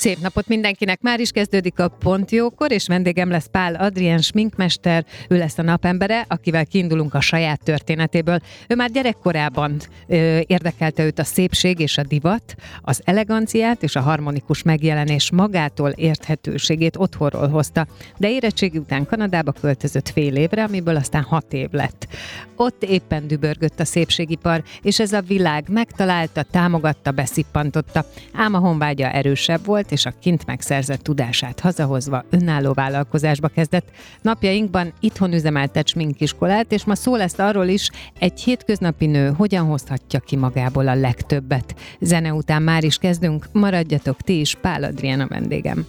Szép napot mindenkinek! Már is kezdődik a Pont Jókor, és vendégem lesz Pál Adrien sminkmester, ő lesz a napembere, akivel kiindulunk a saját történetéből. Ő már gyerekkorában ö, érdekelte őt a szépség és a divat, az eleganciát és a harmonikus megjelenés magától érthetőségét otthonról hozta, de érettségi után Kanadába költözött fél évre, amiből aztán hat év lett. Ott éppen dübörgött a szépségipar, és ez a világ megtalálta, támogatta, beszippantotta, ám a honvágya erősebb volt, és a kint megszerzett tudását hazahozva önálló vállalkozásba kezdett. Napjainkban itthon üzemeltet sminkiskolát, és ma szó lesz arról is, egy hétköznapi nő hogyan hozhatja ki magából a legtöbbet. Zene után már is kezdünk, maradjatok ti is, Pál Adrián a vendégem.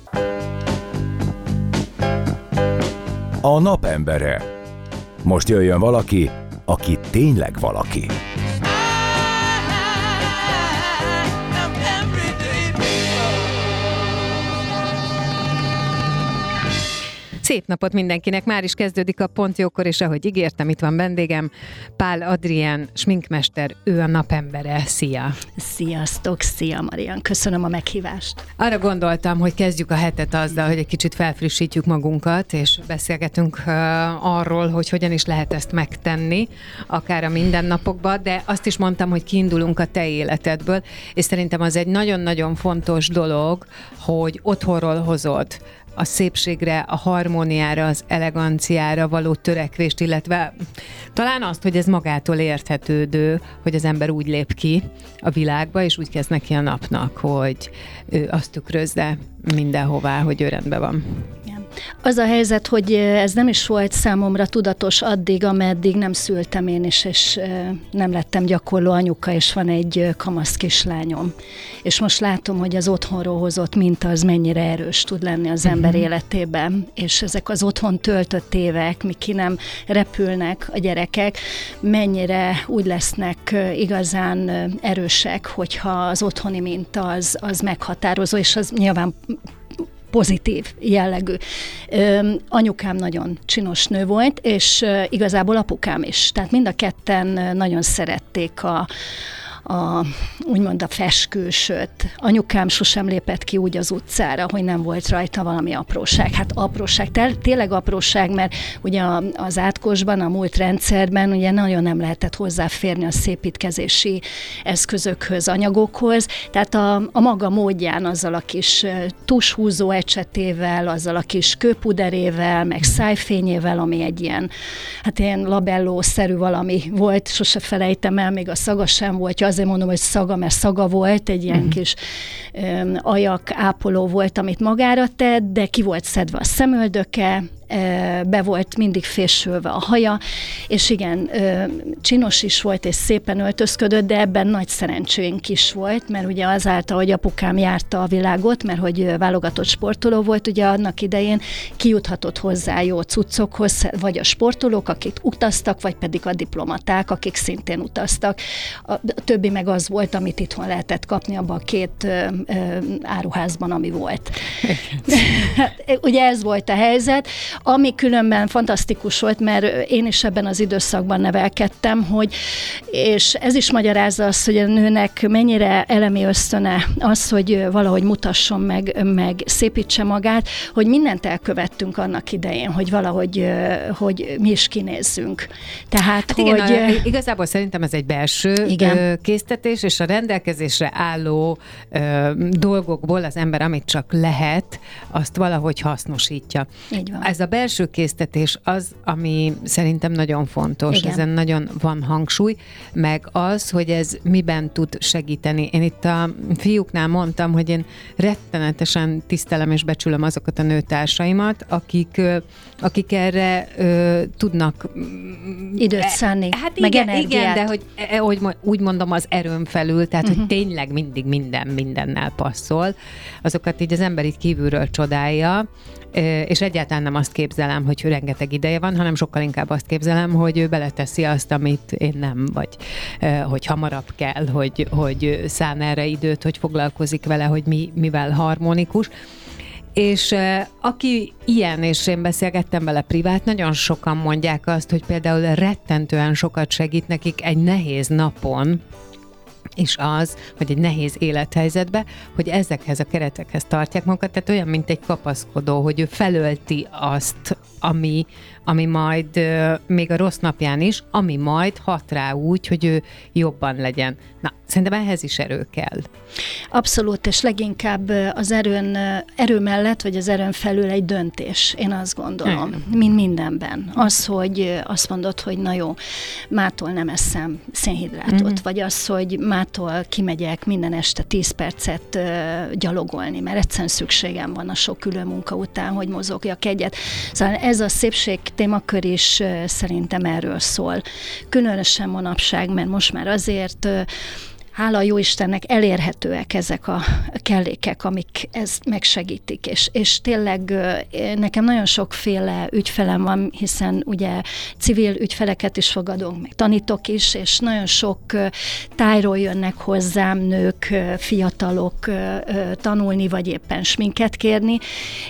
A napembere. Most jöjjön valaki, aki tényleg valaki. Szép napot mindenkinek, már is kezdődik a Pontjókor, és ahogy ígértem, itt van vendégem, Pál Adrián, sminkmester, ő a napembere. Szia! Sziasztok, szia Marian, köszönöm a meghívást. Arra gondoltam, hogy kezdjük a hetet azzal, hogy egy kicsit felfrissítjük magunkat, és beszélgetünk arról, hogy hogyan is lehet ezt megtenni, akár a mindennapokban, de azt is mondtam, hogy kiindulunk a te életedből, és szerintem az egy nagyon-nagyon fontos dolog, hogy otthonról hozod a szépségre, a harmóniára, az eleganciára való törekvést, illetve talán azt, hogy ez magától érthetődő, hogy az ember úgy lép ki a világba, és úgy kezd neki a napnak, hogy ő azt tükrözze mindenhová, hogy ő rendben van. Az a helyzet, hogy ez nem is volt számomra tudatos addig, ameddig nem szültem én is, és nem lettem gyakorló anyuka, és van egy kamasz kislányom. És most látom, hogy az otthonról hozott minta az mennyire erős tud lenni az ember uh-huh. életében, és ezek az otthon töltött évek, mi ki nem repülnek a gyerekek, mennyire úgy lesznek igazán erősek, hogyha az otthoni minta az, az meghatározó, és az nyilván pozitív jellegű. Ö, anyukám nagyon csinos nő volt, és igazából apukám is. Tehát mind a ketten nagyon szerették a, a, úgymond a feskősöt. Anyukám sosem lépett ki úgy az utcára, hogy nem volt rajta valami apróság. Hát apróság, tényleg apróság, mert ugye az átkosban, a múlt rendszerben ugye nagyon nem lehetett hozzáférni a szépítkezési eszközökhöz, anyagokhoz, tehát a, a maga módján azzal a kis tushúzó ecsetével, azzal a kis kőpuderével, meg szájfényével, ami egy ilyen, hát ilyen labelló-szerű valami volt, sose felejtem el, még a szaga sem volt, azért mondom, hogy szaga, mert szaga volt, egy ilyen uh-huh. kis um, ajak ápoló volt, amit magára tett, de ki volt szedve a szemöldöke, be volt mindig fésülve a haja, és igen, csinos is volt, és szépen öltözködött, de ebben nagy szerencsénk is volt, mert ugye azáltal, hogy apukám járta a világot, mert hogy válogatott sportoló volt, ugye annak idején kijuthatott hozzá jó cuccokhoz, vagy a sportolók, akik utaztak, vagy pedig a diplomaták, akik szintén utaztak. A többi meg az volt, amit itthon lehetett kapni abban a két áruházban, ami volt. ugye ez volt a helyzet. Ami különben fantasztikus volt, mert én is ebben az időszakban nevelkedtem, hogy, és ez is magyarázza azt, hogy a nőnek mennyire elemi ösztöne az, hogy valahogy mutasson meg, meg szépítse magát, hogy mindent elkövettünk annak idején, hogy valahogy hogy mi is kinézzünk. Tehát, hát hogy... Igen, a, igazából szerintem ez egy belső igen. késztetés, és a rendelkezésre álló dolgokból az ember, amit csak lehet, azt valahogy hasznosítja. Így van. Ez a belső késztetés az, ami szerintem nagyon fontos, Igen. ezen nagyon van hangsúly, meg az, hogy ez miben tud segíteni. Én itt a fiúknál mondtam, hogy én rettenetesen tisztelem és becsülöm azokat a nőtársaimat, akik, akik erre ö, tudnak Időt szánni, Hát meg igen, energiát. igen, de hogy e, hogy úgy mondom az erőn felül, tehát Mhm. uh-huh. hogy tényleg mindig minden mindennel passzol, azokat így az ember így kívülről csodálja, és egyáltalán nem azt képzelem, hogy rengeteg ideje van, hanem sokkal inkább azt képzelem, hogy ő beleteszi azt, amit én nem, vagy hogy hamarabb kell, hogy, hogy szán erre időt, hogy foglalkozik vele, hogy mi, mivel harmonikus. És aki ilyen, és én beszélgettem vele privát, nagyon sokan mondják azt, hogy például rettentően sokat segít nekik egy nehéz napon, és az, hogy egy nehéz élethelyzetbe, hogy ezekhez a keretekhez tartják magukat, tehát olyan, mint egy kapaszkodó, hogy ő felölti azt, ami, ami majd még a rossz napján is, ami majd hat rá úgy, hogy ő jobban legyen. Na, szerintem ehhez is erő kell. Abszolút, és leginkább az erőn, erő mellett, vagy az erőn felül egy döntés, én azt gondolom, Igen. mint mindenben. Az, hogy azt mondod, hogy na jó, mától nem eszem szénhidrátot, Mhm. vagy az, hogy mától kimegyek minden este 10 percet gyalogolni, mert egyszerűen szükségem van a sok külön munka után, hogy mozogjak egyet. Szóval ez a szépség témakör is szerintem erről szól. Különösen manapság, mert most már azért hála a jó Istennek elérhetőek ezek a kellékek, amik ezt megsegítik, és, és tényleg nekem nagyon sokféle ügyfelem van, hiszen ugye civil ügyfeleket is fogadunk, meg tanítok is, és nagyon sok tájról jönnek hozzám nők, fiatalok tanulni, vagy éppen sminket kérni,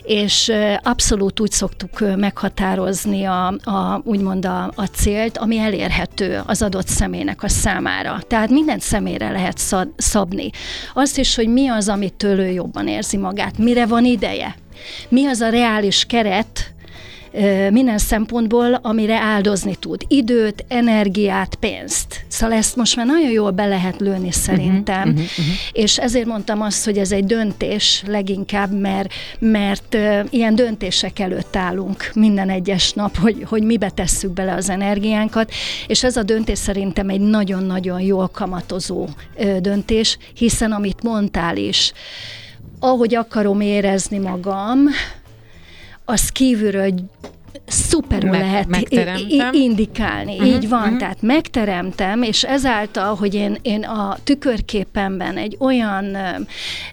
és abszolút úgy szoktuk meghatározni a, a úgymond a, a célt, ami elérhető az adott személynek a számára. Tehát minden személyre lehet szad, szabni. Azt is, hogy mi az, amitől ő jobban érzi magát, mire van ideje, mi az a reális keret, minden szempontból, amire áldozni tud. Időt, energiát, pénzt. Szóval ezt most már nagyon jól be lehet lőni szerintem. Uh-huh, uh-huh. És ezért mondtam azt, hogy ez egy döntés leginkább, mert, mert ilyen döntések előtt állunk minden egyes nap, hogy, hogy mibe tesszük bele az energiánkat, és ez a döntés szerintem egy nagyon-nagyon jól kamatozó döntés, hiszen amit mondtál is, ahogy akarom érezni magam, az kívülről szuperül Meg- lehet indikálni. Mhm, Így van, mhm. tehát megteremtem, és ezáltal, hogy én, én a tükörképemben egy olyan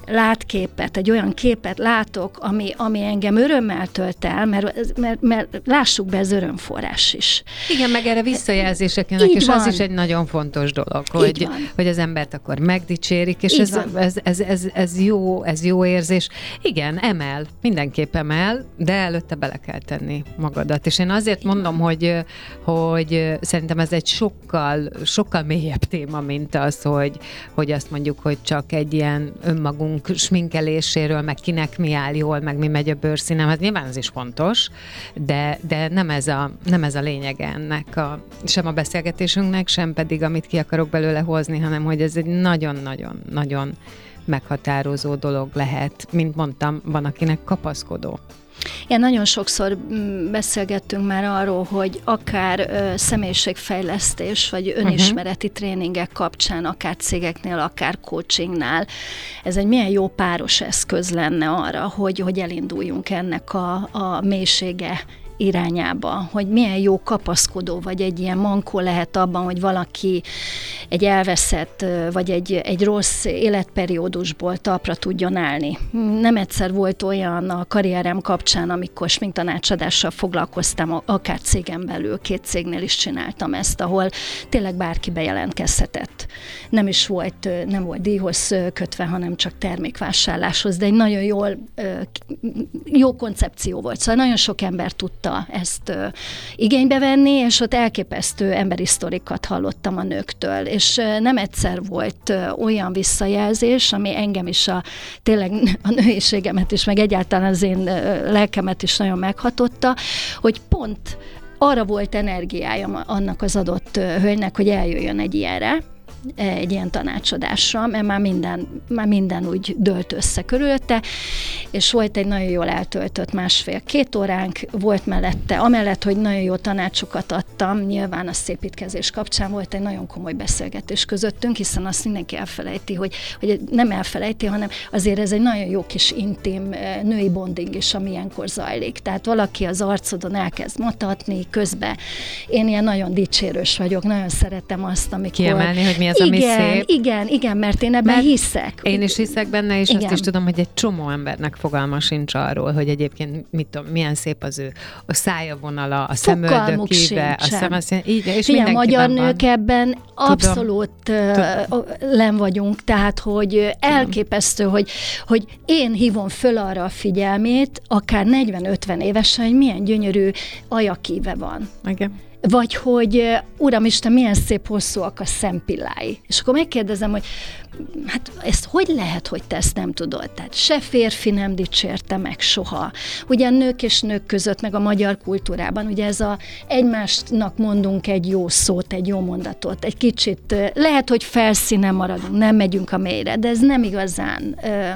látképet, egy olyan képet látok, ami, ami engem örömmel tölt el, mert, mert, mert lássuk be, ez örömforrás is. Igen, meg erre visszajelzések jönnek, és az van. is egy nagyon fontos dolog, hogy, hogy az embert akkor megdicsérik, és ez, ez, ez, ez, ez, jó, ez jó érzés. Igen, emel, mindenképp emel, de előtte bele kell tenni magadat. És én azért mondom, hogy, hogy szerintem ez egy sokkal, sokkal mélyebb téma, mint az, hogy, hogy azt mondjuk, hogy csak egy ilyen önmagunk sminkeléséről, meg kinek mi áll jól, meg mi megy a bőrszínem, hát nyilván ez is fontos, de, de nem, ez a, nem ez a lényege ennek a, sem a beszélgetésünknek, sem pedig amit ki akarok belőle hozni, hanem hogy ez egy nagyon-nagyon-nagyon meghatározó dolog lehet. Mint mondtam, van akinek kapaszkodó. Igen, nagyon sokszor mm, beszélgettünk már arról, hogy akár ö, személyiségfejlesztés, vagy önismereti uh-huh. tréningek kapcsán, akár cégeknél, akár coachingnál, ez egy milyen jó páros eszköz lenne arra, hogy, hogy elinduljunk ennek a, a mélysége irányába, hogy milyen jó kapaszkodó, vagy egy ilyen mankó lehet abban, hogy valaki egy elveszett, vagy egy, egy rossz életperiódusból talpra tudjon állni. Nem egyszer volt olyan a karrierem kapcsán, amikor sminktanácsadással foglalkoztam, akár cégen belül, két cégnél is csináltam ezt, ahol tényleg bárki bejelentkezhetett. Nem is volt, nem volt díjhoz kötve, hanem csak termékvásárláshoz, de egy nagyon jól, jó koncepció volt. Szóval nagyon sok ember tudta ezt ö, igénybe venni, és ott elképesztő emberi sztorikat hallottam a nőktől, és ö, nem egyszer volt ö, olyan visszajelzés, ami engem is a tényleg a nőiségemet is, meg egyáltalán az én ö, lelkemet is nagyon meghatotta, hogy pont arra volt energiája annak az adott hölgynek, hogy eljöjjön egy ilyenre, egy ilyen tanácsadásra, mert már minden, már minden úgy dölt össze körülötte, és volt egy nagyon jól eltöltött másfél-két óránk, volt mellette, amellett, hogy nagyon jó tanácsokat adtam, nyilván a szépítkezés kapcsán volt egy nagyon komoly beszélgetés közöttünk, hiszen azt mindenki elfelejti, hogy, hogy nem elfelejti, hanem azért ez egy nagyon jó kis intim női bonding is, ami ilyenkor zajlik. Tehát valaki az arcodon elkezd mutatni, közben én ilyen nagyon dicsérős vagyok, nagyon szeretem azt, amikor... Kiemelni, hogy mi az, ami igen, szép. Igen, igen, mert én ebben Mert hiszek. Én is hiszek benne, és Igen. azt is tudom, hogy egy csomó embernek fogalma sincs arról, hogy egyébként mit tudom, milyen szép az ő a szája vonala, a szemöldökébe, a sincsen. szem, így, és Figyelj, magyar mindenkiben van. nők ebben abszolút uh, len vagyunk, tehát hogy elképesztő, hogy, hogy én hívom föl arra a figyelmét, akár 40-50 évesen, hogy milyen gyönyörű ajakíve van. Igen. Vagy hogy Uramisten, milyen szép hosszúak a szempillái. És akkor megkérdezem, hogy hát ezt hogy lehet, hogy te ezt nem tudod? Tehát se férfi nem dicsérte meg soha. Ugye nők és nők között, meg a magyar kultúrában, ugye ez a egymásnak mondunk egy jó szót, egy jó mondatot, egy kicsit, lehet, hogy felszínen maradunk, nem megyünk a mélyre, de ez nem igazán ö,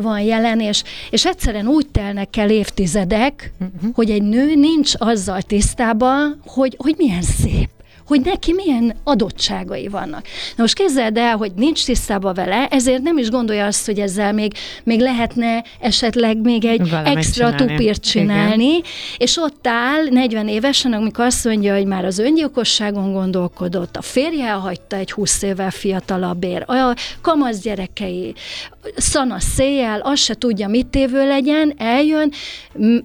van jelen, és, és egyszerűen úgy telnek el évtizedek, uh-huh. hogy egy nő nincs azzal tisztában, hogy, hogy milyen szép hogy neki milyen adottságai vannak. Na most képzeld el, hogy nincs tisztában vele, ezért nem is gondolja azt, hogy ezzel még, még lehetne esetleg még egy Valamit extra csinálni. tupírt csinálni, és ott áll 40 évesen, amikor azt mondja, hogy már az öngyilkosságon gondolkodott, a férje elhagyta egy 20 évvel fiatalabbért, a kamasz gyerekei, szana széjjel, azt se tudja, mit tévő legyen, eljön,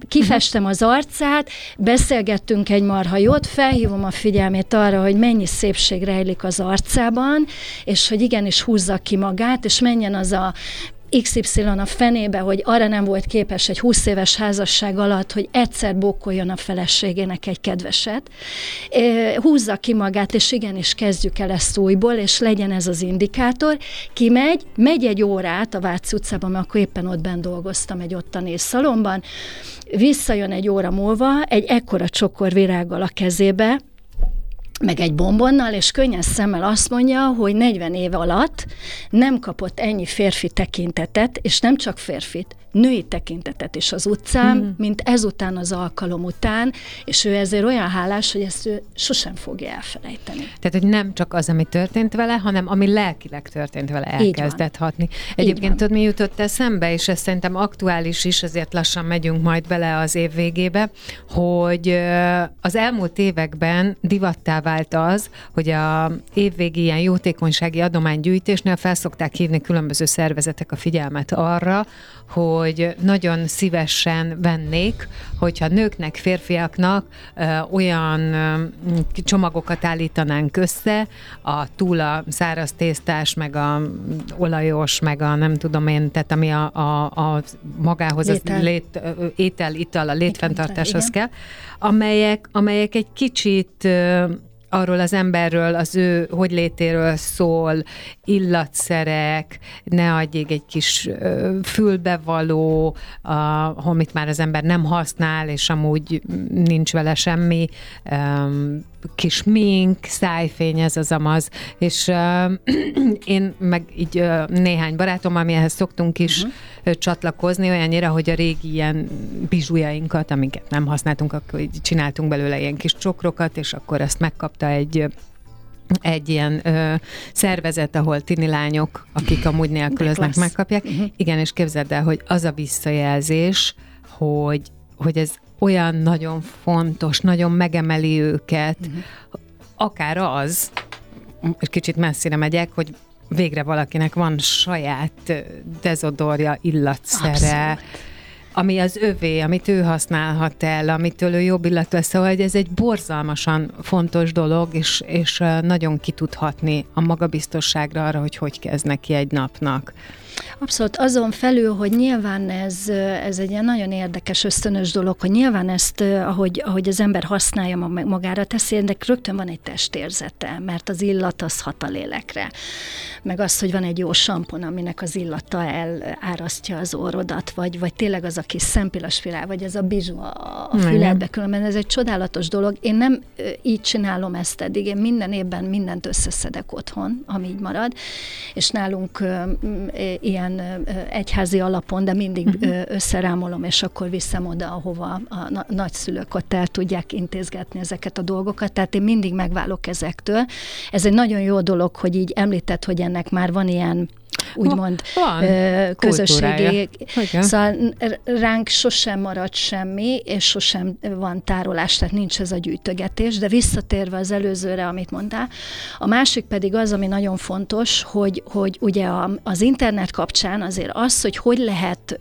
kifestem az arcát, beszélgettünk egy marha jót, felhívom a figyelmét arra, hogy mennyi szépség rejlik az arcában, és hogy igenis húzza ki magát, és menjen az a XY a fenébe, hogy arra nem volt képes egy 20 éves házasság alatt, hogy egyszer bókoljon a feleségének egy kedveset. Húzza ki magát, és igenis kezdjük el ezt újból, és legyen ez az indikátor. Kimegy, megy egy órát a Váci utcában, mert akkor éppen ott bent dolgoztam egy ottani szalomban, visszajön egy óra múlva, egy ekkora csokor virággal a kezébe, meg egy bombonnal, és könnyen szemmel azt mondja, hogy 40 év alatt nem kapott ennyi férfi tekintetet, és nem csak férfit, női tekintetet is az utcán, hmm. mint ezután az alkalom után, és ő ezért olyan hálás, hogy ezt ő sosem fogja elfelejteni. Tehát, hogy nem csak az, ami történt vele, hanem ami lelkileg történt vele, elkezdett hatni. Egyébként tudod, mi jutott eszembe, és ez szerintem aktuális is, azért lassan megyünk majd bele az év végébe, hogy az elmúlt években divattá vált az, hogy a évvégi ilyen jótékonysági adománygyűjtésnél felszokták hívni különböző szervezetek a figyelmet arra, hogy nagyon szívesen vennék, hogyha nőknek, férfiaknak olyan csomagokat állítanánk össze, a túl a száraz tésztás, meg a olajos, meg a nem tudom én, tehát ami a, a, a magához Létel. az lét, étel, ital, a létfenntartáshoz kell, amelyek, amelyek egy kicsit arról az emberről, az ő hogy létéről szól, illatszerek, ne adjék egy kis fülbevaló, a, amit már az ember nem használ, és amúgy nincs vele semmi, öm, kis mink, szájfény, ez az amaz, és ö, én meg így ö, néhány barátommal, mi ehhez szoktunk is uh-huh. csatlakozni, olyannyira, hogy a régi ilyen bizsújainkat, amiket nem használtunk, akkor így csináltunk belőle ilyen kis csokrokat, és akkor ezt megkapta egy egy ilyen ö, szervezet, ahol tini lányok, akik amúgy nélkülöznek, megkapják. Uh-huh. Igen, és képzeld el, hogy az a visszajelzés, hogy, hogy ez olyan nagyon fontos, nagyon megemeli őket, uh-huh. akár az, és kicsit messzire megyek, hogy végre valakinek van saját dezodorja, illatszere, Abszolút. ami az övé, amit ő használhat el, amitől ő jobb illatú lesz. Szóval hogy ez egy borzalmasan fontos dolog, és, és nagyon ki tud hatni a magabiztosságra arra, hogy hogy kezd neki egy napnak. Abszolút. Azon felül, hogy nyilván ez, ez egy ilyen nagyon érdekes, ösztönös dolog, hogy nyilván ezt, ahogy, ahogy az ember használja magára teszi, de rögtön van egy testérzete, mert az illat az hat a lélekre. Meg az, hogy van egy jó sampon, aminek az illata elárasztja az orrodat, vagy, vagy tényleg az a kis szempilaspirál, vagy ez a bizsú a füledbe, különben ez egy csodálatos dolog. Én nem így csinálom ezt eddig, én minden évben mindent összeszedek otthon, ami így marad, és nálunk ilyen egyházi alapon, de mindig uh-huh. összerámolom, és akkor viszem oda, ahova a nagyszülők ott el tudják intézgetni ezeket a dolgokat. Tehát én mindig megválok ezektől. Ez egy nagyon jó dolog, hogy így említett, hogy ennek már van ilyen úgymond van, közösségi. Szóval ránk sosem marad semmi, és sosem van tárolás, tehát nincs ez a gyűjtögetés, de visszatérve az előzőre, amit mondtál, a másik pedig az, ami nagyon fontos, hogy, hogy ugye az internet kapcsán azért az, hogy hogy lehet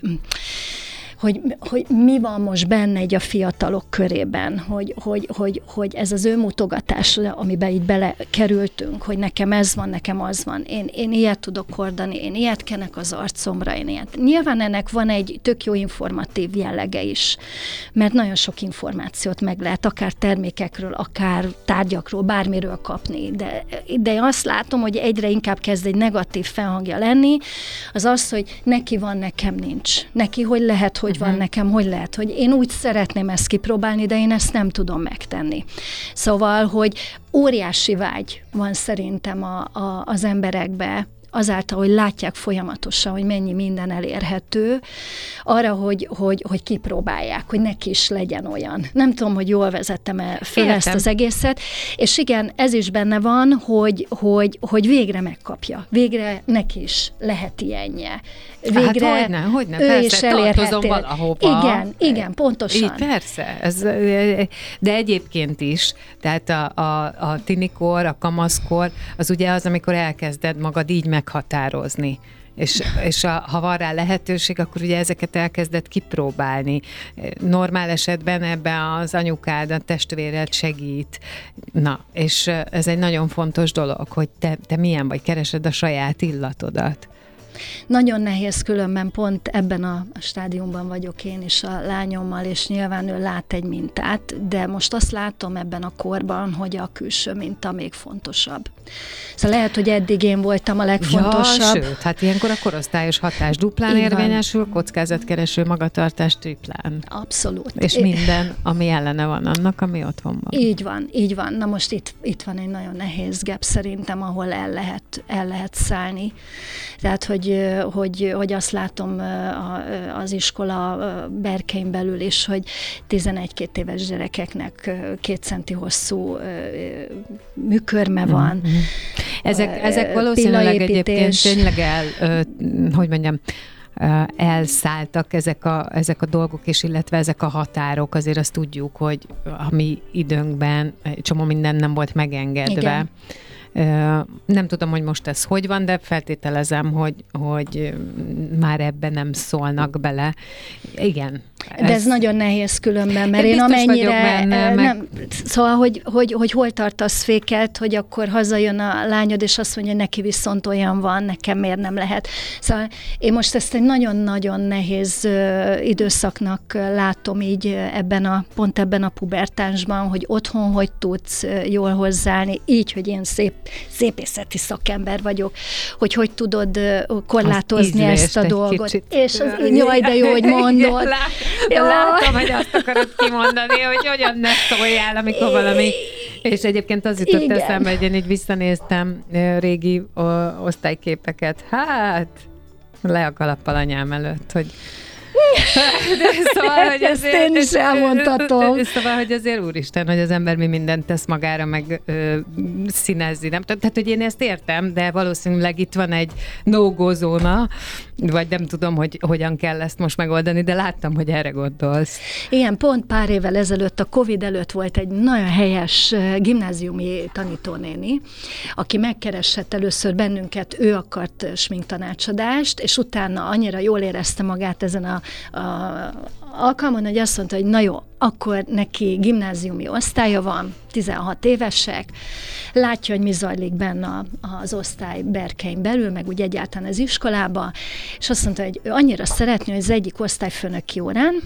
hogy, hogy mi van most benne egy a fiatalok körében, hogy, hogy, hogy, hogy ez az önmutogatás, amiben így belekerültünk, hogy nekem ez van, nekem az van, én, én ilyet tudok hordani, én ilyet kenek az arcomra, én ilyet. Nyilván ennek van egy tök jó informatív jellege is, mert nagyon sok információt meg lehet, akár termékekről, akár tárgyakról, bármiről kapni, de, de azt látom, hogy egyre inkább kezd egy negatív felhangja lenni, az az, hogy neki van, nekem nincs. Neki hogy lehet, hogy hogy van mhm. nekem, hogy lehet, hogy én úgy szeretném ezt kipróbálni, de én ezt nem tudom megtenni. Szóval, hogy óriási vágy van szerintem a, a, az emberekbe, azáltal, hogy látják folyamatosan, hogy mennyi minden elérhető, arra, hogy, hogy, hogy kipróbálják, hogy neki is legyen olyan. Nem tudom, hogy jól vezettem-e fel Értem. ezt az egészet, és igen, ez is benne van, hogy, hogy, hogy végre megkapja, végre neki is lehet ilyenje. Hát végre hát hogyne, hogyne, ő persze, is elérheti. valahova. Igen, igen, pontosan. Így, persze, ez, de egyébként is, tehát a, a, a tinikor, a kamaszkor, az ugye az, amikor elkezded magad így meghatározni. És, és a, ha van rá lehetőség, akkor ugye ezeket elkezdett kipróbálni. Normál esetben ebben az anyukád, a testvéred segít. Na, és ez egy nagyon fontos dolog, hogy te, te milyen vagy, keresed a saját illatodat. Nagyon nehéz különben pont ebben a stádiumban vagyok én is a lányommal, és nyilván ő lát egy mintát, de most azt látom ebben a korban, hogy a külső minta még fontosabb. Szóval lehet, hogy eddig én voltam a legfontosabb. Ja, sőt, hát ilyenkor a korosztályos hatás duplán Így érvényesül, kockázatkereső magatartás triplán. Abszolút. És minden, ami ellene van annak, ami otthon van. Így van, így van. Na most itt, itt van egy nagyon nehéz gap szerintem, ahol el lehet, el lehet szállni. Tehát, hogy hogy, hogy, hogy azt látom az iskola berkein belül is, hogy 11-2 éves gyerekeknek két centi hosszú műkörme van. Mm-hmm. Ezek, ezek valószínűleg egyébként tényleg el, hogy mondjam, elszálltak ezek a, ezek a dolgok, és illetve ezek a határok, azért azt tudjuk, hogy a mi időnkben csomó minden nem volt megengedve. Igen nem tudom, hogy most ez hogy van, de feltételezem, hogy, hogy már ebben nem szólnak bele. Igen. De ez, ez nagyon nehéz különben, mert én, én amennyire... Benne, meg... nem, szóval, hogy, hogy, hogy hol tartasz fékelt, hogy akkor hazajön a lányod, és azt mondja, neki viszont olyan van, nekem miért nem lehet. Szóval én most ezt egy nagyon-nagyon nehéz időszaknak látom így ebben a, pont ebben a pubertánsban, hogy otthon hogy tudsz jól hozzáállni, így, hogy én szép szépészeti szakember vagyok, hogy hogy tudod korlátozni ezt a dolgot. Kicsit. És az, jaj, de jó, hogy mondod. Lát, látom, hogy azt akarod kimondani, hogy hogyan ne szóljál, amikor valami... És egyébként az jutott Igen. eszembe, hogy én így visszanéztem régi osztályképeket. Hát, le a kalappal anyám előtt, hogy de szóval, hogy azért, Ezt én is elmondhatom. Szóval, hogy azért úristen, hogy az ember mi mindent tesz magára, meg ö, színezzi. Nem? Tehát, hogy én ezt értem, de valószínűleg itt van egy no zóna, vagy nem tudom, hogy hogyan kell ezt most megoldani, de láttam, hogy erre gondolsz. Igen, pont pár évvel ezelőtt, a Covid előtt volt egy nagyon helyes gimnáziumi tanítónéni, aki megkeresett először bennünket, ő akart sminktanácsadást, és utána annyira jól érezte magát ezen a, a, alkalmon, hogy azt mondta, hogy na jó, akkor neki gimnáziumi osztálya van, 16 évesek, látja, hogy mi zajlik benne az osztály berkein belül, meg úgy egyáltalán az iskolában, és azt mondta, hogy ő annyira szeretné, hogy az egyik osztályfőnöki órán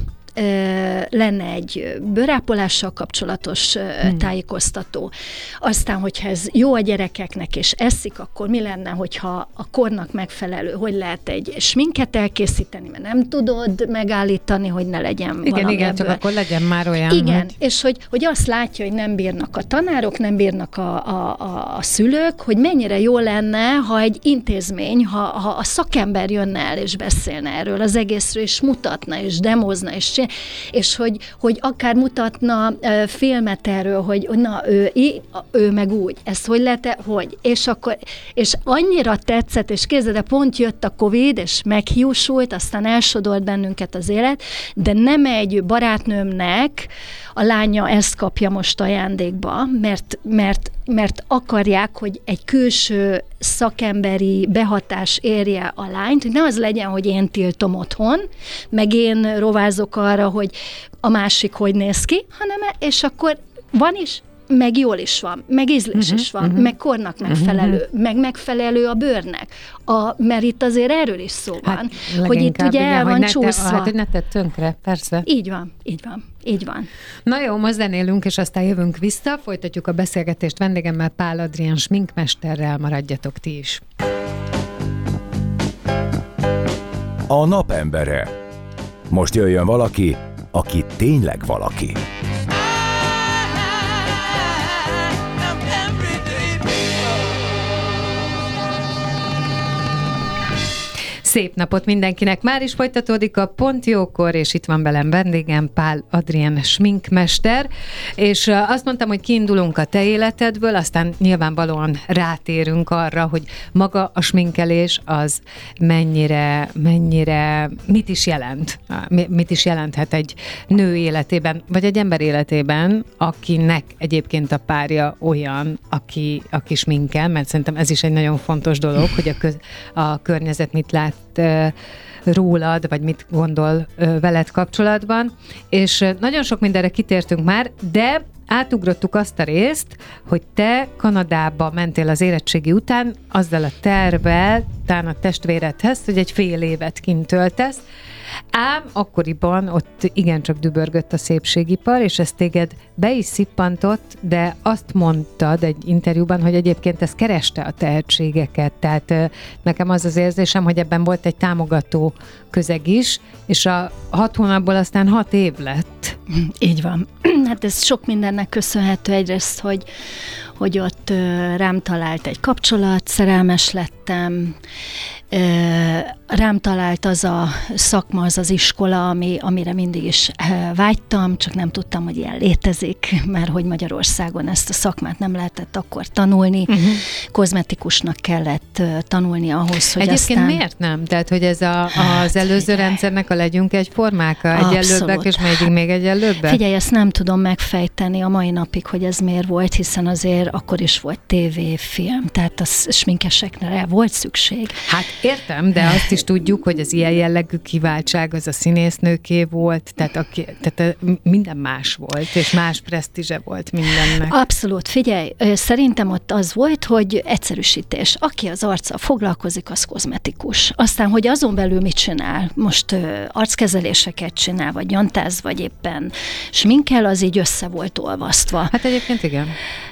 lenne egy bőrápolással kapcsolatos hmm. tájékoztató. Aztán, hogyha ez jó a gyerekeknek, és eszik, akkor mi lenne, hogyha a kornak megfelelő, hogy lehet egy sminket elkészíteni, mert nem tudod megállítani, hogy ne legyen Igen, igen, ebből. csak akkor legyen már olyan. Igen, hogy... és hogy, hogy azt látja, hogy nem bírnak a tanárok, nem bírnak a, a, a, a szülők, hogy mennyire jó lenne, ha egy intézmény, ha, ha a szakember jönne el és beszélne erről az egészről, és mutatna, és demozna, és és hogy, hogy akár mutatna filmet erről, hogy na, ő, ő meg úgy, ez hogy lehet, -e, hogy, és akkor, és annyira tetszett, és kézzel, de pont jött a Covid, és meghiúsult, aztán elsodolt bennünket az élet, de nem egy barátnőmnek a lánya ezt kapja most ajándékba, mert, mert, mert akarják, hogy egy külső szakemberi behatás érje a lányt, hogy ne az legyen, hogy én tiltom otthon, meg én rovázok arra, hogy a másik hogy néz ki, hanem és akkor van is, meg jól is van, meg ízlés uh-huh, is van, uh-huh. meg kornak megfelelő, uh-huh. meg megfelelő a bőrnek. A, mert itt azért erről is szó van, hát, hogy itt ugye igen, el van hogy csúszva. Te, hát, hogy ne tett tönkre, persze. Így van, így van. Így van. Na jó, most zenélünk, és aztán jövünk vissza. Folytatjuk a beszélgetést vendégemmel, Pál Adrián sminkmesterrel. Maradjatok ti is. A napembere. Most jöjjön valaki, aki tényleg valaki. Szép napot mindenkinek! Már is folytatódik a Pont Jókor, és itt van velem vendégem Pál Adrien sminkmester, és azt mondtam, hogy kiindulunk a te életedből, aztán nyilvánvalóan rátérünk arra, hogy maga a sminkelés az mennyire, mennyire, mit is jelent, mit is jelenthet egy nő életében, vagy egy ember életében, akinek egyébként a párja olyan, aki, aki sminkel, mert szerintem ez is egy nagyon fontos dolog, hogy a, köz, a környezet mit lát rólad, vagy mit gondol veled kapcsolatban, és nagyon sok mindenre kitértünk már, de átugrottuk azt a részt, hogy te Kanadába mentél az érettségi után azzal a tervel, talán a testvéredhez, hogy egy fél évet kint töltesz, Ám akkoriban ott igencsak dübörgött a szépségipar, és ez téged be is szippantott, de azt mondtad egy interjúban, hogy egyébként ez kereste a tehetségeket, tehát nekem az az érzésem, hogy ebben volt egy támogató közeg is, és a hat hónapból aztán hat év lett. Így van. Hát ez sok mindennek köszönhető egyrészt, hogy, hogy ott rám talált egy kapcsolat, szerelmes lettem, rám talált az a szakma, az az iskola, ami, amire mindig is vágytam, csak nem tudtam, hogy ilyen létezik, mert hogy Magyarországon ezt a szakmát nem lehetett akkor tanulni. Uh-huh. Kozmetikusnak kellett tanulni ahhoz, hogy Egyébként aztán... miért nem? Tehát, hogy ez a, hát, az előző figyelj. rendszernek a legyünk egy formáka, egyenlőbbek, és még, még egyenlőbbek? Figyelj, ezt nem tudom megfejteni a mai napig, hogy ez miért volt, hiszen azért akkor is volt tévé, film, tehát a sminkesekre volt szükség. Hát Értem, de azt is tudjuk, hogy az ilyen jellegű kiváltság az a színésznőké volt, tehát, aki, tehát minden más volt, és más presztízse volt mindennek. Abszolút, figyelj, szerintem ott az volt, hogy egyszerűsítés. Aki az arccal foglalkozik, az kozmetikus. Aztán, hogy azon belül mit csinál, most arckezeléseket csinál, vagy jantáz, vagy éppen sminkel, az így össze volt olvasztva. Hát egyébként igen.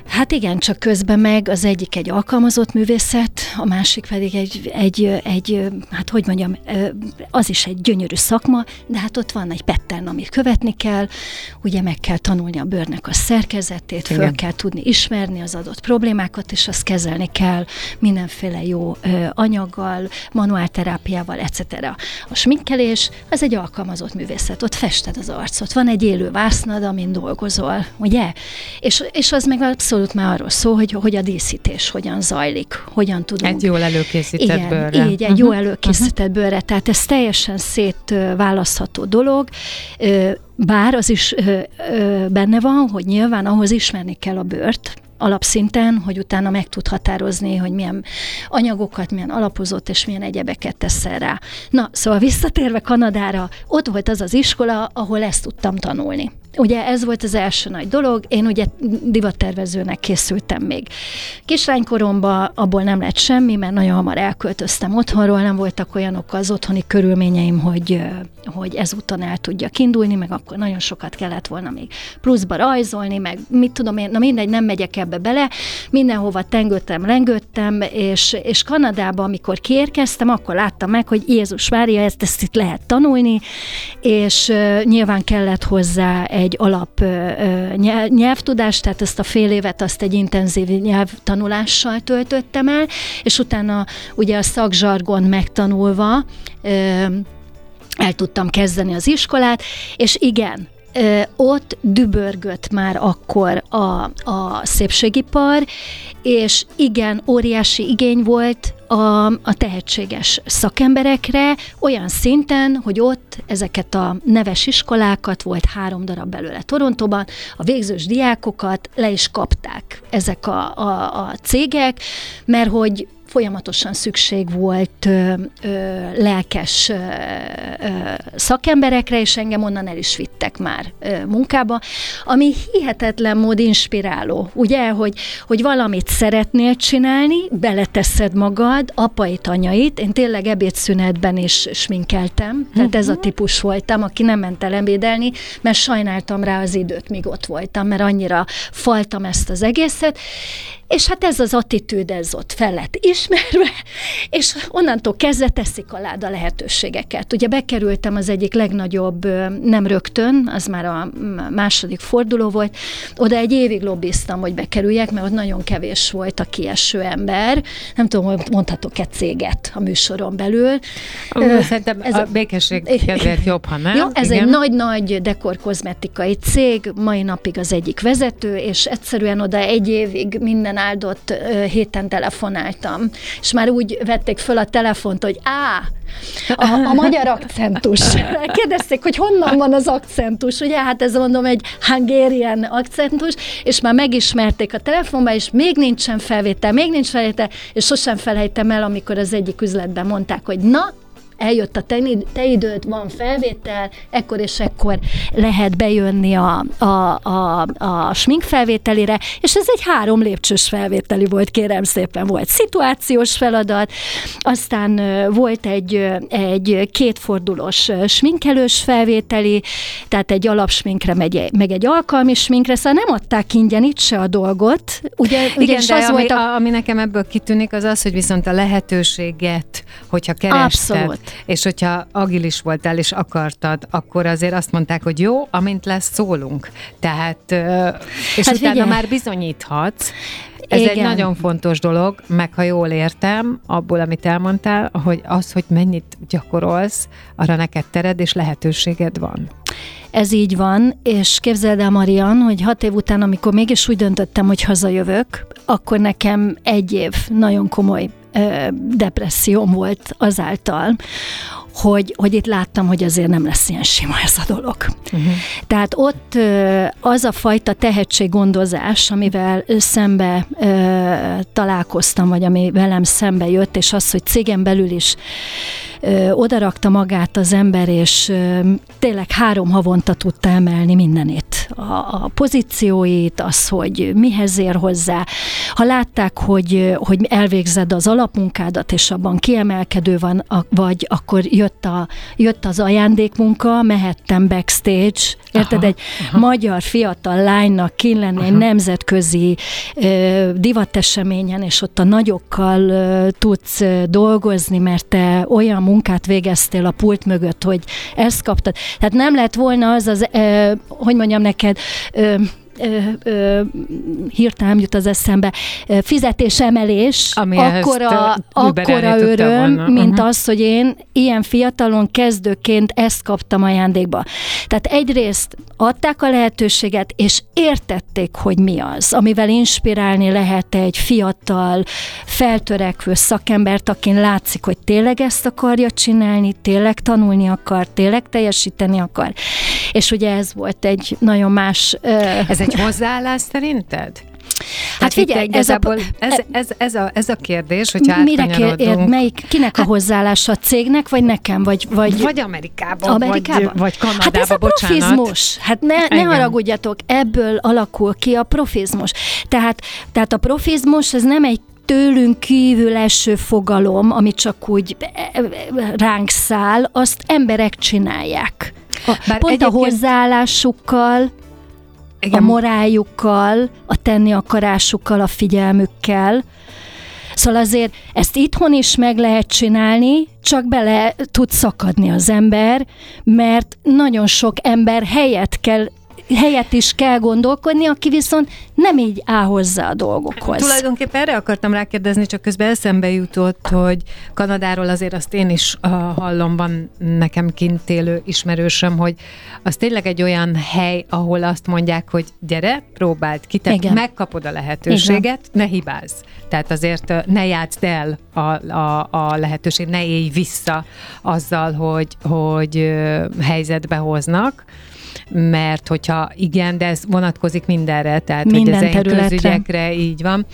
Hát igen, csak közben meg az egyik egy alkalmazott művészet, a másik pedig egy, egy, egy hát hogy mondjam, az is egy gyönyörű szakma, de hát ott van egy pattern, amit követni kell, ugye meg kell tanulni a bőrnek a szerkezetét, föl igen. kell tudni ismerni az adott problémákat, és azt kezelni kell mindenféle jó anyaggal, manuálterápiával, etc. A sminkelés az egy alkalmazott művészet, ott fested az arcot, van egy élő vásznad, amin dolgozol, ugye? És, és az meg abszolút már arról szól, hogy, hogy a díszítés hogyan zajlik, hogyan tudunk. Egy jól előkészített igen, bőrre. Így, egy uh-huh. jó előkészített uh-huh. bőrre. Tehát ez teljesen szétválasztható dolog. Bár az is benne van, hogy nyilván ahhoz ismerni kell a bőrt, alapszinten, hogy utána meg tud határozni, hogy milyen anyagokat, milyen alapozott és milyen egyebeket teszel rá. Na, szóval visszatérve Kanadára, ott volt az az iskola, ahol ezt tudtam tanulni. Ugye ez volt az első nagy dolog, én ugye divattervezőnek készültem még. Kislánykoromban abból nem lett semmi, mert nagyon hamar elköltöztem otthonról, nem voltak olyanok az otthoni körülményeim, hogy, hogy ezúton el tudjak indulni, meg akkor nagyon sokat kellett volna még pluszba rajzolni, meg mit tudom én, na mindegy, nem megyek ebbe bele, mindenhova tengődtem, lengődtem, és, és Kanadába, amikor kiérkeztem, akkor láttam meg, hogy Jézus Mária, ezt, ezt itt lehet tanulni, és uh, nyilván kellett hozzá egy alap uh, nyelvtudás, tehát ezt a fél évet azt egy intenzív nyelvtanulással töltöttem el, és utána ugye a szakzsargon megtanulva uh, el tudtam kezdeni az iskolát, és igen, ott dübörgött már akkor a, a szépségipar, és igen, óriási igény volt a, a tehetséges szakemberekre, olyan szinten, hogy ott ezeket a neves iskolákat, volt három darab belőle Torontóban, a végzős diákokat le is kapták ezek a, a, a cégek, mert hogy folyamatosan szükség volt ö, ö, lelkes ö, ö, szakemberekre, és engem onnan el is vittek már ö, munkába, ami hihetetlen mód inspiráló, ugye, hogy, hogy valamit szeretnél csinálni, beleteszed magad, apait, anyait, én tényleg ebédszünetben is sminkeltem, tehát ez a mhm. típus voltam, aki nem ment el ebédelni, mert sajnáltam rá az időt, míg ott voltam, mert annyira faltam ezt az egészet, és hát ez az attitűd, ez ott fel lett ismerve, és onnantól kezdve teszik a lehetőségeket. Ugye bekerültem az egyik legnagyobb, nem rögtön, az már a második forduló volt, oda egy évig lobbiztam, hogy bekerüljek, mert ott nagyon kevés volt a kieső ember. Nem tudom, hogy mondhatok-e céget a műsoron belül. Szerintem ez a békesség kedvéért jobb, ha nem. Jó, ez Igen. egy nagy-nagy dekorkozmetikai cég, mai napig az egyik vezető, és egyszerűen oda egy évig minden áldott héten telefonáltam, és már úgy vették föl a telefont, hogy á, a, a magyar akcentus. Kérdezték, hogy honnan van az akcentus, ugye? Hát ez mondom egy hungarian akcentus, és már megismerték a telefonba, és még nincsen felvétel, még nincs felvétel, és sosem felejtem el, amikor az egyik üzletben mondták, hogy na, eljött a te, te időd, van felvétel, ekkor és ekkor lehet bejönni a, a, a, a smink felvételére, és ez egy három lépcsős felvételi volt, kérem szépen, volt szituációs feladat, aztán volt egy, egy kétfordulós sminkelős felvételi, tehát egy alapsminkre, meg egy, meg egy alkalmi sminkre, szóval nem adták ingyen itt se a dolgot. Ugye, Igen, de az ami, volt a... ami nekem ebből kitűnik, az az, hogy viszont a lehetőséget, hogyha kerested, Abszolút és hogyha agilis voltál és akartad, akkor azért azt mondták, hogy jó, amint lesz, szólunk. Tehát, és hát utána figyelj. már bizonyíthatsz, ez Igen. egy nagyon fontos dolog, meg ha jól értem, abból, amit elmondtál, hogy az, hogy mennyit gyakorolsz, arra neked tered és lehetőséged van. Ez így van, és képzeld el, Marian, hogy hat év után, amikor mégis úgy döntöttem, hogy hazajövök, akkor nekem egy év nagyon komoly depresszióm volt azáltal, hogy, hogy itt láttam, hogy azért nem lesz ilyen sima ez a dolog. Uh-huh. Tehát ott az a fajta tehetséggondozás, amivel szembe találkoztam, vagy ami velem szembe jött, és az, hogy cégem belül is odarakta magát az ember, és tényleg három havonta tudta emelni mindenét. A, a pozícióit, az, hogy mihez ér hozzá. Ha látták, hogy, hogy elvégzed az alapmunkádat, és abban kiemelkedő van, vagy akkor jött, a, jött az ajándékmunka, mehettem backstage, érted, aha, egy aha. magyar fiatal lánynak kín lenni aha. egy nemzetközi ö, divateseményen, és ott a nagyokkal ö, tudsz ö, dolgozni, mert te olyan munkát végeztél a pult mögött, hogy ezt kaptad. Tehát nem lett volna az az, ö, hogy mondjam neked, ö, ö, ö, hirtelen jut az eszembe, fizetésemelés, Ami akkora, akkora öröm, volna. mint uh-huh. az, hogy én ilyen fiatalon kezdőként ezt kaptam ajándékba. Tehát egyrészt adták a lehetőséget, és értették, hogy mi az, amivel inspirálni lehet egy fiatal, feltörekvő szakembert, akin látszik, hogy tényleg ezt akarja csinálni, tényleg tanulni akar, tényleg teljesíteni akar. És ugye ez volt egy nagyon más... Ez egy hozzáállás szerinted? Hát figyelj, ez a, ez, ez, ez, a, ez a kérdés, hogyha Mire kér, melyik, kinek hát, a hozzáállása a cégnek, vagy nekem, vagy... Vagy, vagy Amerikában, Amerikában? Vagy, vagy Kanadában, Hát ez a profizmus. Hát ne, ne haragudjatok, ebből alakul ki a profizmus. Tehát, tehát a profizmus, ez nem egy tőlünk kívül eső fogalom, ami csak úgy ránk száll, azt emberek csinálják. A, Bár pont egyébként... a hozzáállásukkal, igen. a moráljukkal, a tenni akarásukkal, a figyelmükkel. Szóval azért ezt itthon is meg lehet csinálni, csak bele tud szakadni az ember, mert nagyon sok ember helyet kell helyet is kell gondolkodni, aki viszont nem így áll hozzá a dolgokhoz. Tulajdonképpen erre akartam rákérdezni, csak közben eszembe jutott, hogy Kanadáról azért azt én is uh, hallom, van nekem kint élő ismerősöm, hogy az tényleg egy olyan hely, ahol azt mondják, hogy gyere, próbáld ki, te Igen. megkapod a lehetőséget, Igen. ne hibázz. Tehát azért ne játszd el a, a, a lehetőség, ne élj vissza azzal, hogy, hogy helyzetbe hoznak mert hogyha igen, de ez vonatkozik mindenre, tehát Minden hogy ez közügyekre így van,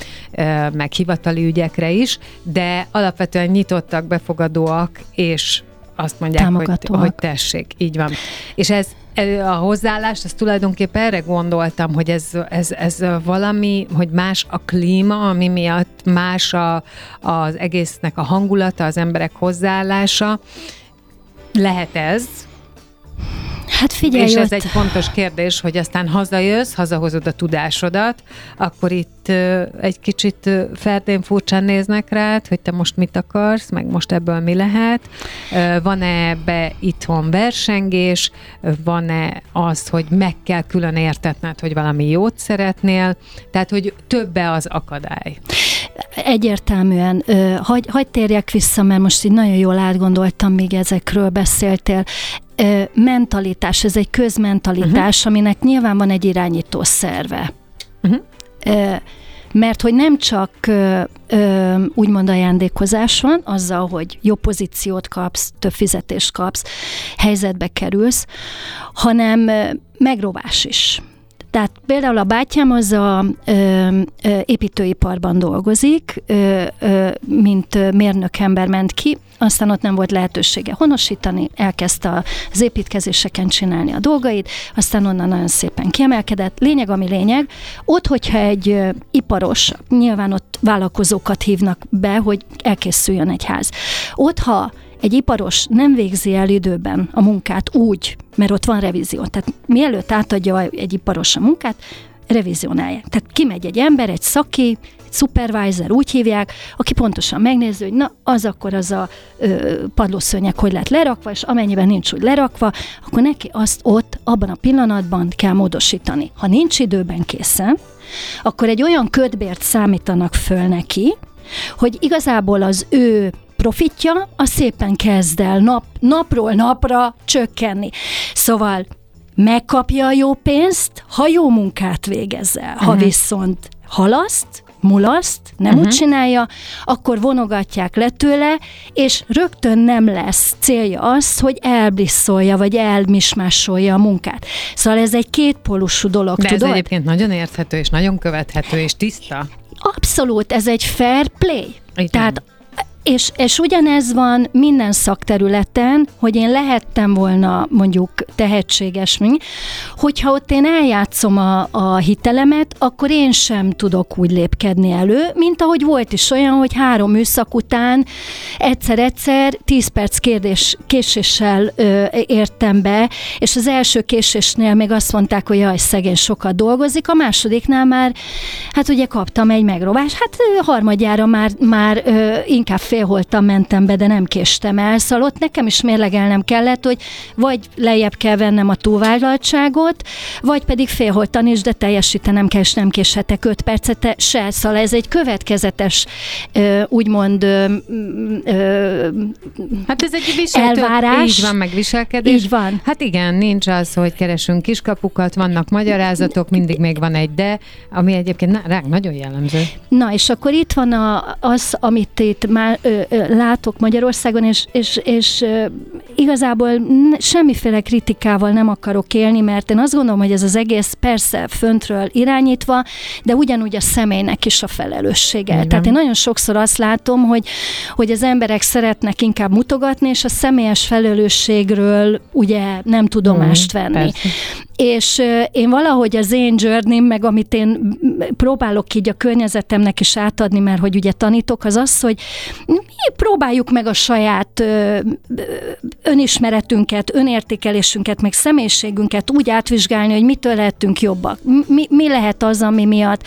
meg hivatali ügyekre is, de alapvetően nyitottak, befogadóak, és azt mondják, hogy, hogy tessék, így van. És ez a hozzáállást, ezt tulajdonképpen erre gondoltam, hogy ez, ez, ez valami, hogy más a klíma, ami miatt más a, az egésznek a hangulata, az emberek hozzáállása. Lehet ez, Hát figyelj, És ez egy fontos kérdés, hogy aztán hazajössz, hazahozod a tudásodat, akkor itt egy kicsit uh, ferdén furcsán néznek rád, hogy te most mit akarsz, meg most ebből mi lehet. Van-e ebbe itthon versengés, van-e az, hogy meg kell külön értetned, hogy valami jót szeretnél, tehát hogy többe az akadály. Egyértelműen, hagy, hagy térjek vissza, mert most így nagyon jól átgondoltam, még ezekről beszéltél mentalitás, ez egy közmentalitás, uh-huh. aminek nyilván van egy irányító szerve. Uh-huh. Mert hogy nem csak úgymond ajándékozás van, azzal, hogy jó pozíciót kapsz, több fizetést kapsz, helyzetbe kerülsz, hanem megrovás is. Tehát például a bátyám az a ö, ö, építőiparban dolgozik, ö, ö, mint mérnök ember ment ki, aztán ott nem volt lehetősége honosítani, elkezdte az építkezéseken csinálni a dolgait, aztán onnan nagyon szépen kiemelkedett. Lényeg, ami lényeg, ott, hogyha egy iparos, nyilván ott vállalkozókat hívnak be, hogy elkészüljön egy ház. Ott, ha egy iparos nem végzi el időben a munkát úgy, mert ott van revízió. Tehát mielőtt átadja egy iparos a munkát, revizionálják. Tehát kimegy egy ember, egy szaki, egy supervisor, úgy hívják, aki pontosan megnézi, hogy na, az akkor az a ö, padlószőnyek hogy lett lerakva, és amennyiben nincs úgy lerakva, akkor neki azt ott, abban a pillanatban kell módosítani. Ha nincs időben készen, akkor egy olyan ködbért számítanak föl neki, hogy igazából az ő profitja, az szépen kezd el nap, napról napra csökkenni. Szóval megkapja a jó pénzt, ha jó munkát végezzel. Ha uh-huh. viszont halaszt, mulaszt, nem uh-huh. úgy csinálja, akkor vonogatják le tőle, és rögtön nem lesz célja az, hogy elblisszolja, vagy elmismásolja a munkát. Szóval ez egy kétpólusú dolog, De tudod? ez egyébként nagyon érthető, és nagyon követhető, és tiszta. Abszolút, ez egy fair play. Igen. Tehát és, és ugyanez van minden szakterületen, hogy én lehettem volna mondjuk tehetséges, hogyha ott én eljátszom a, a hitelemet, akkor én sem tudok úgy lépkedni elő, mint ahogy volt is olyan, hogy három műszak után egyszer-egyszer tíz perc kérdés, késéssel ö, értem be, és az első késésnél még azt mondták, hogy jaj, szegény sokat dolgozik, a másodiknál már, hát ugye kaptam egy megrovás, hát harmadjára már, már ö, inkább félholtam mentem be, de nem késtem el. Szóval ott nekem is mérlegelnem kellett, hogy vagy lejjebb kell vennem a túlvállaltságot, vagy pedig félholtan is, de teljesítenem kell, és nem késhetek 5 percet se. Szóval ez egy következetes, úgymond Hát ez egy viseltő, elvárás. Így van, megviselkedés. Így van. Hát igen, nincs az, hogy keresünk kiskapukat, vannak magyarázatok, mindig még van egy de, ami egyébként ránk nagyon jellemző. Na, és akkor itt van a, az, amit itt már ö, ö, látok Magyarországon, és, és, és ö, igazából semmiféle kritikával nem akarok élni, mert én azt gondolom, hogy ez az egész persze föntről irányítva, de ugyanúgy a személynek is a felelőssége. Igen. Tehát én nagyon sokszor azt látom, hogy, hogy az emberek szeretnek inkább mutogatni, és a személyes felelősségről ugye nem tudomást venni. Persze. És én valahogy az én journey meg amit én próbálok így a környezetemnek is átadni, mert hogy ugye tanítok, az az, hogy mi próbáljuk meg a saját önismeretünket, önértékelésünket, meg személyiségünket úgy átvizsgálni, hogy mitől lehetünk jobbak. Mi, mi lehet az, ami miatt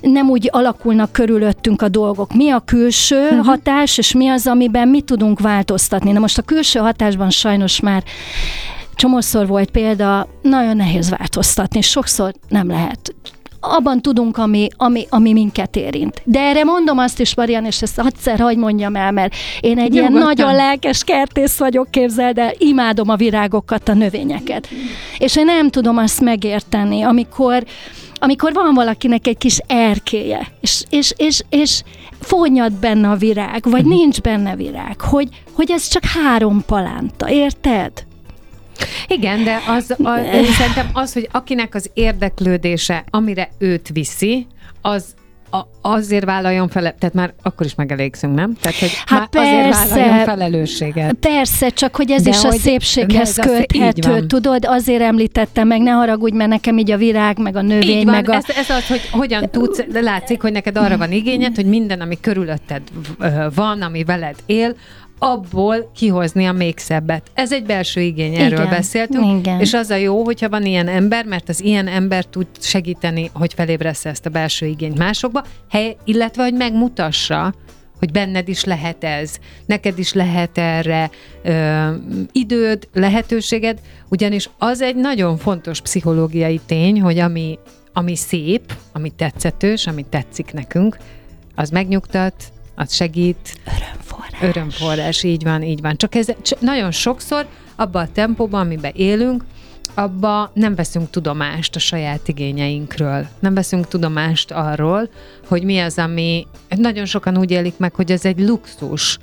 nem úgy alakulnak körülöttünk a dolgok. Mi a külső uh-huh. hatás, és mi az, amiben mi tudunk változtatni. Na most a külső hatásban sajnos már csomószor volt példa, nagyon nehéz változtatni, sokszor nem lehet abban tudunk, ami, ami, ami minket érint. De erre mondom azt is, Marian, és ezt egyszer hagy mondjam el, mert én egy Nyugodtan. ilyen nagyon lelkes kertész vagyok, képzeld de imádom a virágokat, a növényeket. És én nem tudom azt megérteni, amikor amikor van valakinek egy kis erkéje, és, és, és, és fonyad benne a virág, vagy nincs benne virág, hogy, hogy ez csak három palánta, érted? Igen, de az, a, szerintem az, hogy akinek az érdeklődése, amire őt viszi, az a, azért vállaljon fel, tehát már akkor is megelégszünk, nem? Tehát, hogy hát már persze, azért vállaljon felelősséget. Persze, csak hogy ez De is hogy, a szépséghez köthető, tudod, azért említettem meg, ne haragudj, mert nekem így a virág, meg a növény, így van, meg a... Ez, ez az, hogy hogyan tudsz, de látszik, hogy neked arra van igényed, hogy minden, ami körülötted van, ami veled él, abból kihozni a még szebbet. Ez egy belső igény, erről igen, beszéltünk, igen. és az a jó, hogyha van ilyen ember, mert az ilyen ember tud segíteni, hogy felébressz ezt a belső igényt másokba, hely, illetve, hogy megmutassa, hogy benned is lehet ez, neked is lehet erre ö, időd, lehetőséged, ugyanis az egy nagyon fontos pszichológiai tény, hogy ami, ami szép, ami tetszetős, ami tetszik nekünk, az megnyugtat, az segít. Örömforrás. Örömforrás, így van, így van. Csak ez csak nagyon sokszor abban a tempóban, amiben élünk, abba nem veszünk tudomást a saját igényeinkről. Nem veszünk tudomást arról, hogy mi az, ami nagyon sokan úgy élik meg, hogy ez egy luxus,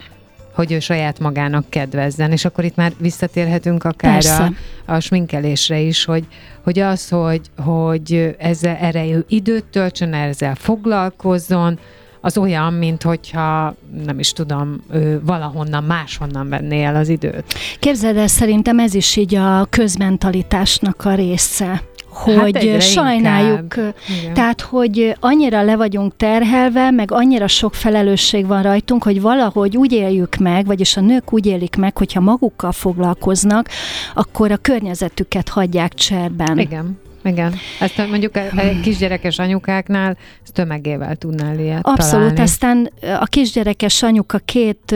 hogy ő saját magának kedvezzen, és akkor itt már visszatérhetünk akár a, a sminkelésre is, hogy, hogy az, hogy, hogy ezzel, erre időt töltsön, ezzel foglalkozzon, az olyan, mint hogyha nem is tudom, valahonnan máshonnan venné el az időt. Képzeld el, szerintem ez is így a közmentalitásnak a része hogy hát sajnáljuk, inkább. tehát hogy annyira le vagyunk terhelve, meg annyira sok felelősség van rajtunk, hogy valahogy úgy éljük meg, vagyis a nők úgy élik meg, hogyha magukkal foglalkoznak, akkor a környezetüket hagyják cserben. Igen. Igen, ezt mondjuk a kisgyerekes anyukáknál ezt tömegével tudnál ilyet Abszolút, találni. aztán a kisgyerekes anyuka két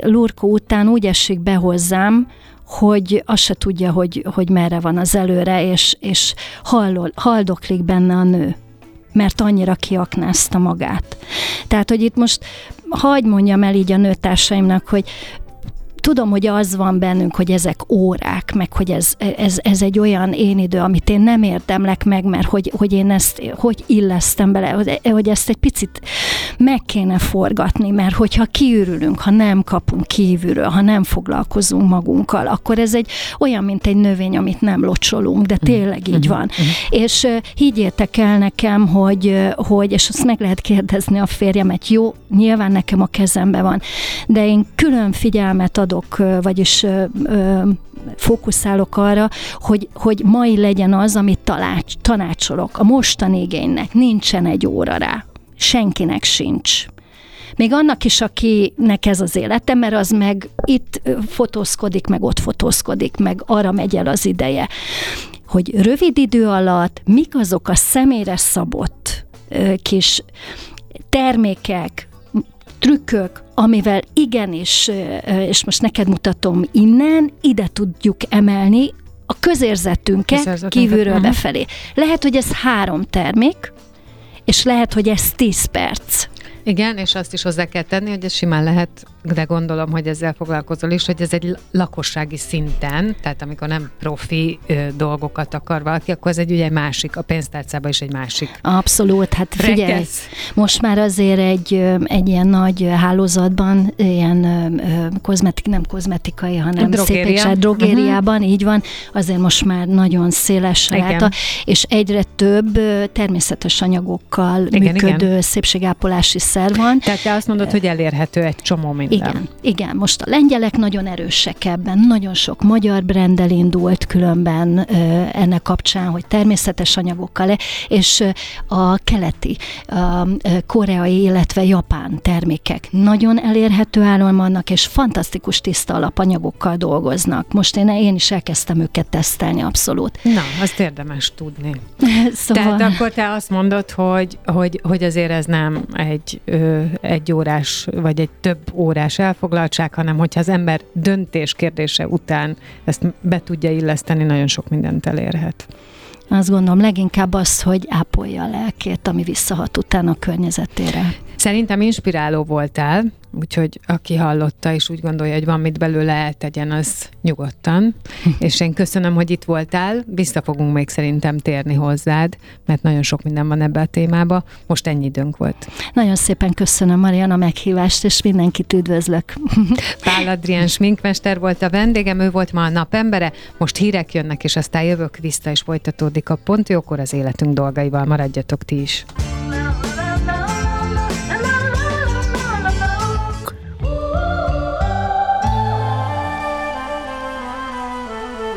lurkó után úgy esik be hozzám, hogy azt se tudja, hogy, hogy merre van az előre, és, és hallol, haldoklik benne a nő mert annyira kiaknázta magát. Tehát, hogy itt most hagyd mondjam el így a nőtársaimnak, hogy tudom, hogy az van bennünk, hogy ezek órák, meg hogy ez, ez, ez egy olyan én idő, amit én nem érdemlek meg, mert hogy, hogy én ezt hogy illesztem bele, hogy, hogy ezt egy picit meg kéne forgatni, mert hogyha kiürülünk, ha nem kapunk kívülről, ha nem foglalkozunk magunkkal, akkor ez egy olyan, mint egy növény, amit nem locsolunk, de tényleg így van. És higgyétek el nekem, hogy, hogy, és azt meg lehet kérdezni a férjemet, jó, nyilván nekem a kezembe van, de én külön figyelmet adok adok, vagyis fókuszálok arra, hogy, hogy mai legyen az, amit tanács, tanácsolok. A mostani igénynek nincsen egy óra rá. Senkinek sincs. Még annak is, akinek ez az élete, mert az meg itt fotózkodik, meg ott fotózkodik, meg arra megy el az ideje. Hogy rövid idő alatt mik azok a személyre szabott kis termékek, trükkök, amivel igenis, és most neked mutatom innen, ide tudjuk emelni a közérzetünket kívülről uh-huh. befelé. Lehet, hogy ez három termék, és lehet, hogy ez tíz perc. Igen, és azt is hozzá kell tenni, hogy ez simán lehet, de gondolom, hogy ezzel foglalkozol is, hogy ez egy lakossági szinten, tehát amikor nem profi ö, dolgokat akar valaki, akkor ez egy ugye másik, a pénztárcában is egy másik. Abszolút, hát figyelj, Rekesz. most már azért egy, egy ilyen nagy hálózatban, ilyen kozmetik, nem kozmetikai, hanem Drogéria. szép drogériában, uh-huh. így van, azért most már nagyon széles ráta, és egyre több természetes anyagokkal igen, működő igen. szépségápolási szer van. Tehát te azt mondod, hogy elérhető egy csomó minden. Igen, igen. Most a lengyelek nagyon erősek ebben, nagyon sok magyar brendel indult különben ennek kapcsán, hogy természetes anyagokkal, és a keleti, a koreai, illetve japán termékek nagyon elérhető áron vannak, és fantasztikus tiszta alapanyagokkal dolgoznak. Most én, én is elkezdtem őket tesztelni, abszolút. Na, azt érdemes tudni. szóval... Tehát akkor te azt mondod, hogy, hogy, hogy azért ez nem egy, egy órás, vagy egy több órás elfoglaltság, hanem hogyha az ember döntés kérdése után ezt be tudja illeszteni, nagyon sok mindent elérhet. Azt gondolom leginkább az, hogy ápolja a lelkét, ami visszahat utána a környezetére. Szerintem inspiráló voltál, úgyhogy aki hallotta és úgy gondolja, hogy van mit belőle eltegyen, az nyugodtan. és én köszönöm, hogy itt voltál, vissza fogunk még szerintem térni hozzád, mert nagyon sok minden van ebbe a témába. Most ennyi időnk volt. Nagyon szépen köszönöm Mariana a meghívást, és mindenkit üdvözlök. Pál Adrián sminkmester volt a vendégem, ő volt ma a napembere, most hírek jönnek, és aztán jövök vissza, és folytatódik a Jókor az életünk dolgaival. Maradjatok ti is.